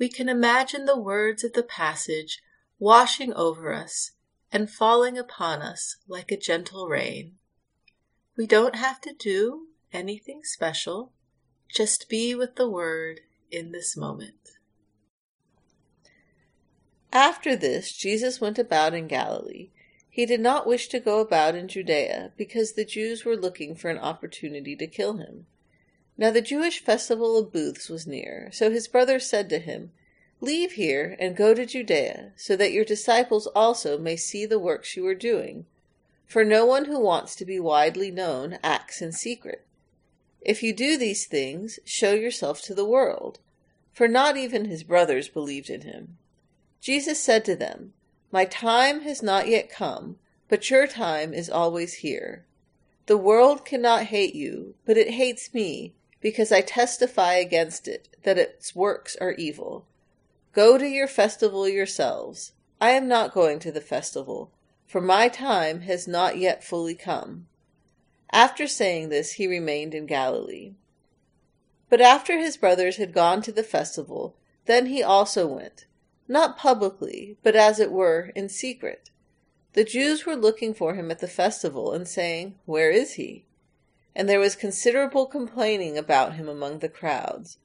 we can imagine the words of the passage washing over us and falling upon us like a gentle rain. We don't have to do anything special, just be with the Word in this moment. After this, Jesus went about in Galilee. He did not wish to go about in Judea because the Jews were looking for an opportunity to kill him. Now the Jewish festival of booths was near, so his brothers said to him, Leave here and go to Judea, so that your disciples also may see the works you are doing. For no one who wants to be widely known acts in secret. If you do these things, show yourself to the world. For not even his brothers believed in him. Jesus said to them, My time has not yet come, but your time is always here. The world cannot hate you, but it hates me because I testify against it that its works are evil. Go to your festival yourselves. I am not going to the festival, for my time has not yet fully come. After saying this, he remained in Galilee. But after his brothers had gone to the festival, then he also went, not publicly, but as it were in secret. The Jews were looking for him at the festival and saying, Where is he? And there was considerable complaining about him among the crowds.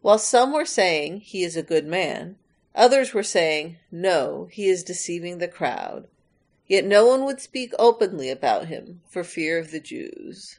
While some were saying, He is a good man, others were saying, No, he is deceiving the crowd. Yet no one would speak openly about him for fear of the Jews.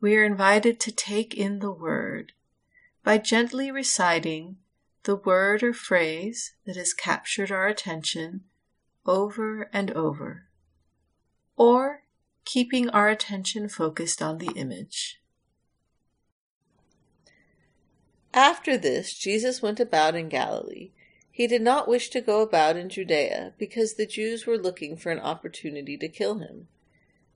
we are invited to take in the word by gently reciting the word or phrase that has captured our attention over and over, or keeping our attention focused on the image. After this, Jesus went about in Galilee. He did not wish to go about in Judea, because the Jews were looking for an opportunity to kill him.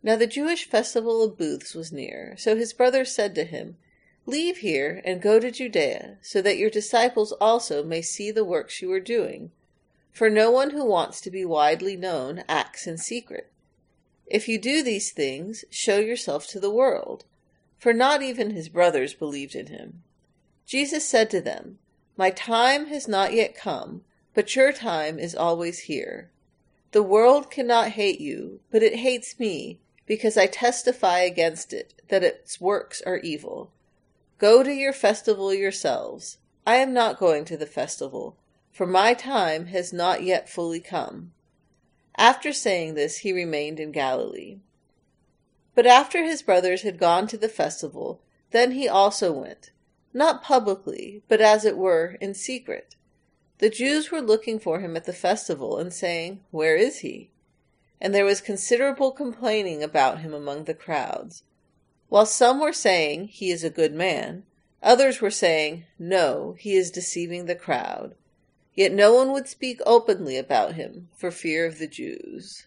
Now the Jewish festival of booths was near, so his brothers said to him, Leave here and go to Judea, so that your disciples also may see the works you are doing. For no one who wants to be widely known acts in secret. If you do these things, show yourself to the world. For not even his brothers believed in him. Jesus said to them, My time has not yet come, but your time is always here. The world cannot hate you, but it hates me, because I testify against it that its works are evil. Go to your festival yourselves. I am not going to the festival, for my time has not yet fully come. After saying this, he remained in Galilee. But after his brothers had gone to the festival, then he also went not publicly, but as it were in secret. The Jews were looking for him at the festival and saying, Where is he? And there was considerable complaining about him among the crowds. While some were saying, He is a good man, others were saying, No, he is deceiving the crowd. Yet no one would speak openly about him for fear of the Jews.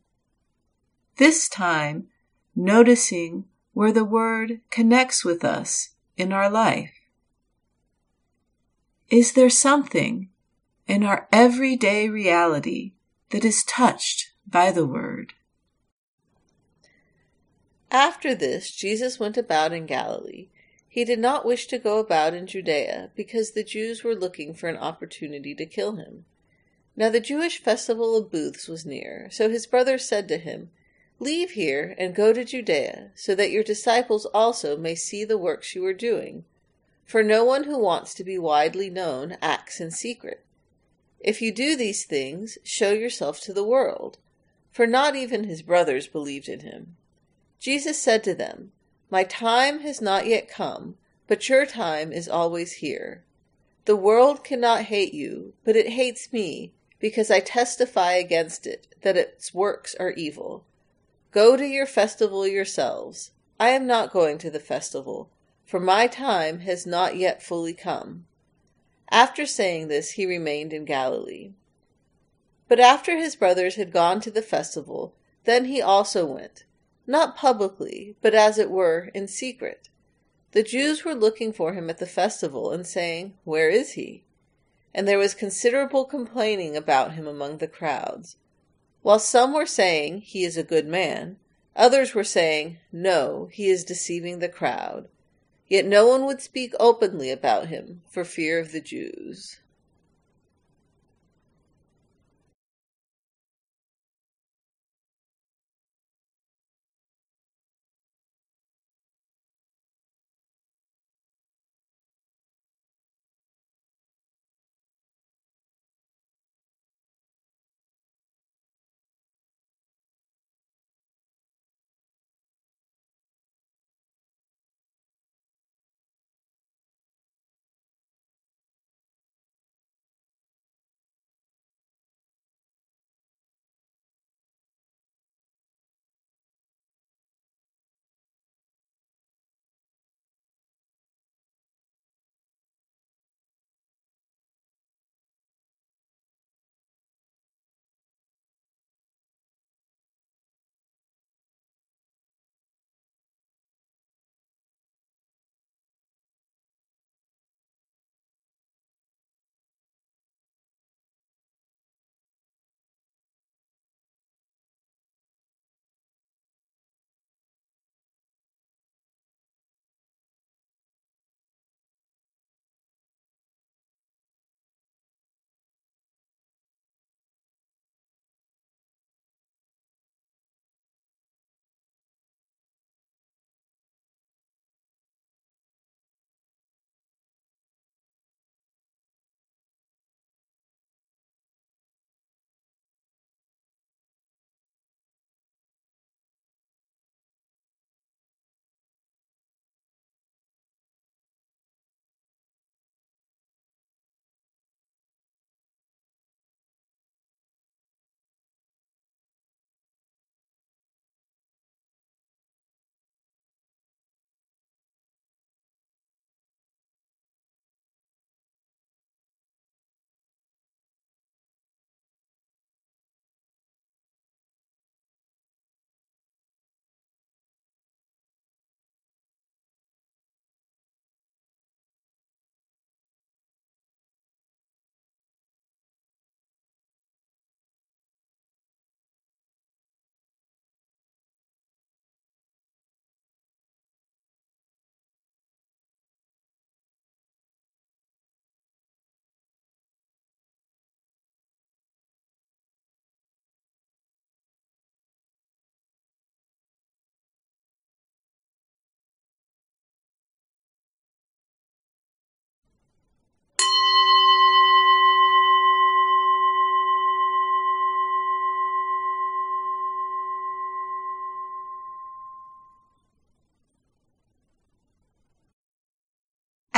this time, noticing where the Word connects with us in our life. Is there something in our everyday reality that is touched by the Word? After this, Jesus went about in Galilee. He did not wish to go about in Judea, because the Jews were looking for an opportunity to kill him. Now the Jewish festival of booths was near, so his brothers said to him, Leave here and go to Judea, so that your disciples also may see the works you are doing. For no one who wants to be widely known acts in secret. If you do these things, show yourself to the world. For not even his brothers believed in him. Jesus said to them, My time has not yet come, but your time is always here. The world cannot hate you, but it hates me, because I testify against it that its works are evil. Go to your festival yourselves. I am not going to the festival, for my time has not yet fully come. After saying this, he remained in Galilee. But after his brothers had gone to the festival, then he also went, not publicly, but as it were, in secret. The Jews were looking for him at the festival and saying, Where is he? And there was considerable complaining about him among the crowds. While some were saying, He is a good man, others were saying, No, he is deceiving the crowd. Yet no one would speak openly about him for fear of the Jews.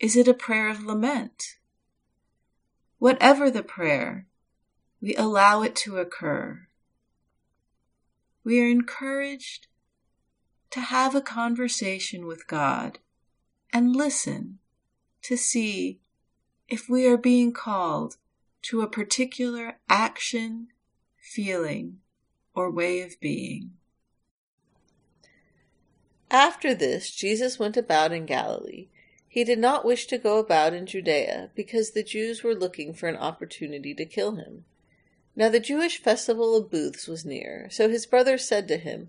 Is it a prayer of lament? Whatever the prayer, we allow it to occur. We are encouraged to have a conversation with God and listen to see if we are being called to a particular action, feeling, or way of being. After this, Jesus went about in Galilee he did not wish to go about in Judea, because the Jews were looking for an opportunity to kill him. Now the Jewish festival of booths was near, so his brothers said to him,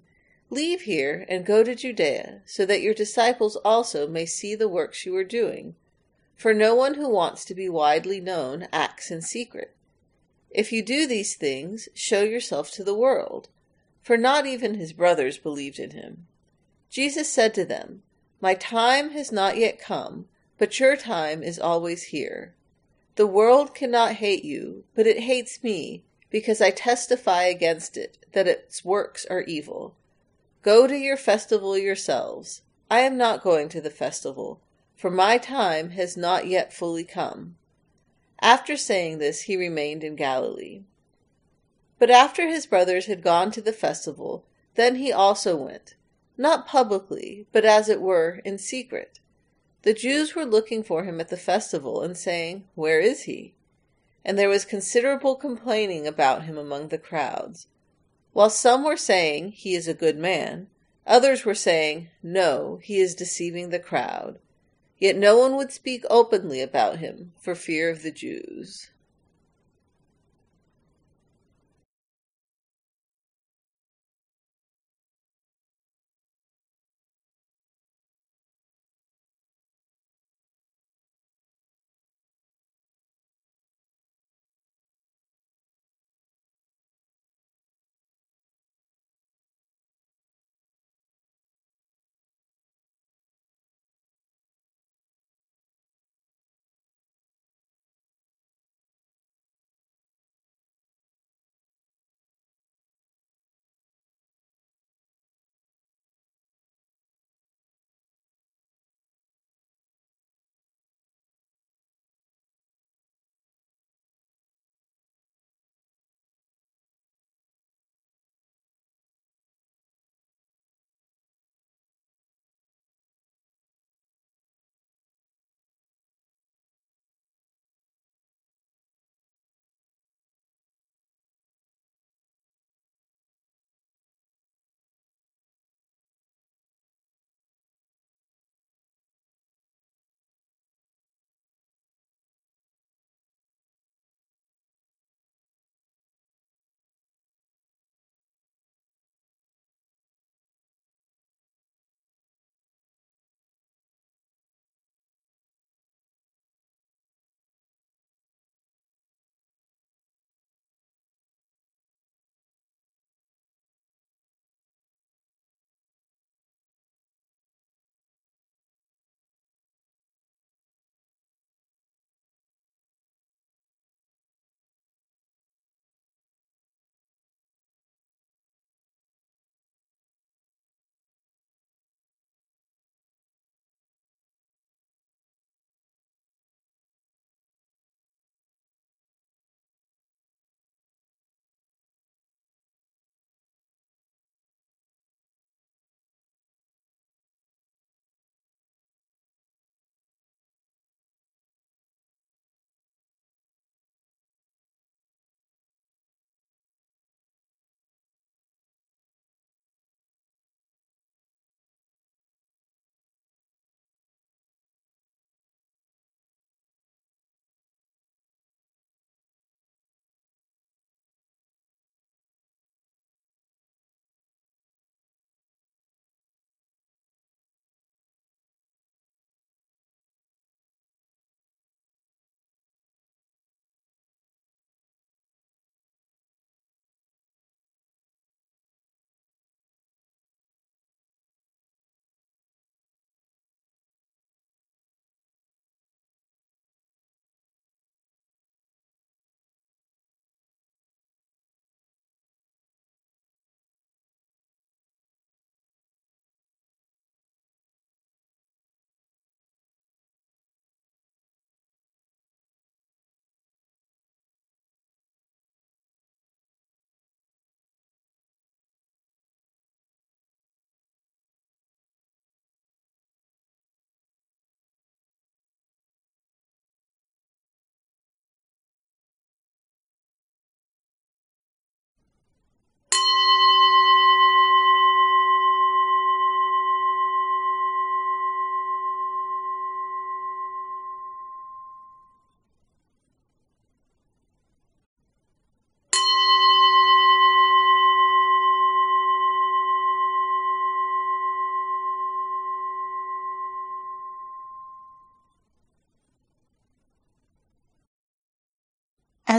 Leave here and go to Judea, so that your disciples also may see the works you are doing. for no one who wants to be widely known acts in secret. If you do these things, show yourself to the world. For not even his brothers believed in him. Jesus said to them, My time has not yet come, but your time is always here. The world cannot hate you, but it hates me, because I testify against it that its works are evil. Go to your festival yourselves. I am not going to the festival for my time has not yet fully come. After saying this, he remained in Galilee. But after his brothers had gone to the festival, then he also went, not publicly, but as it were, in secret. The Jews were looking for him at the festival and saying, Where is he? And there was considerable complaining about him among the crowds. While some were saying, He is a good man, others were saying, No, he is deceiving the crowd. Yet no one would speak openly about him for fear of the Jews.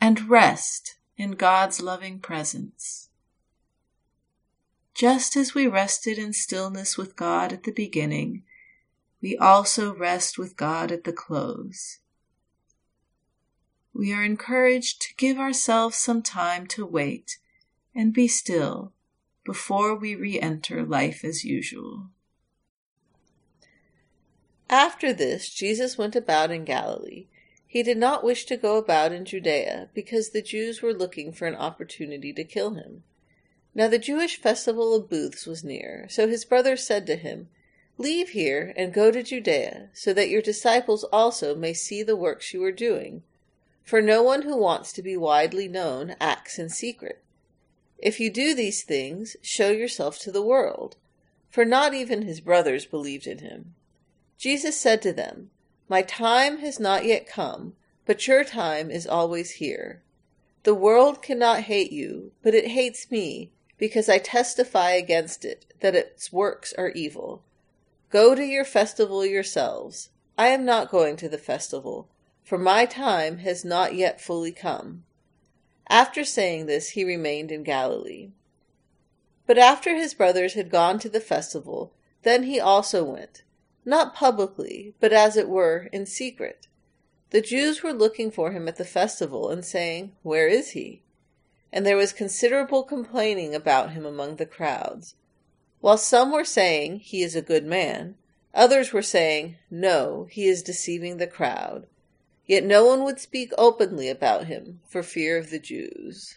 and rest in God's loving presence. Just as we rested in stillness with God at the beginning, we also rest with God at the close. We are encouraged to give ourselves some time to wait and be still before we re enter life as usual. After this, Jesus went about in Galilee. He did not wish to go about in Judea because the Jews were looking for an opportunity to kill him. Now the Jewish festival of booths was near, so his brothers said to him, Leave here and go to Judea, so that your disciples also may see the works you are doing. For no one who wants to be widely known acts in secret. If you do these things, show yourself to the world. For not even his brothers believed in him. Jesus said to them, My time has not yet come, but your time is always here. The world cannot hate you, but it hates me, because I testify against it that its works are evil. Go to your festival yourselves. I am not going to the festival, for my time has not yet fully come. After saying this, he remained in Galilee. But after his brothers had gone to the festival, then he also went not publicly, but as it were, in secret. The Jews were looking for him at the festival and saying, Where is he? And there was considerable complaining about him among the crowds. While some were saying, He is a good man, others were saying, No, he is deceiving the crowd. Yet no one would speak openly about him for fear of the Jews.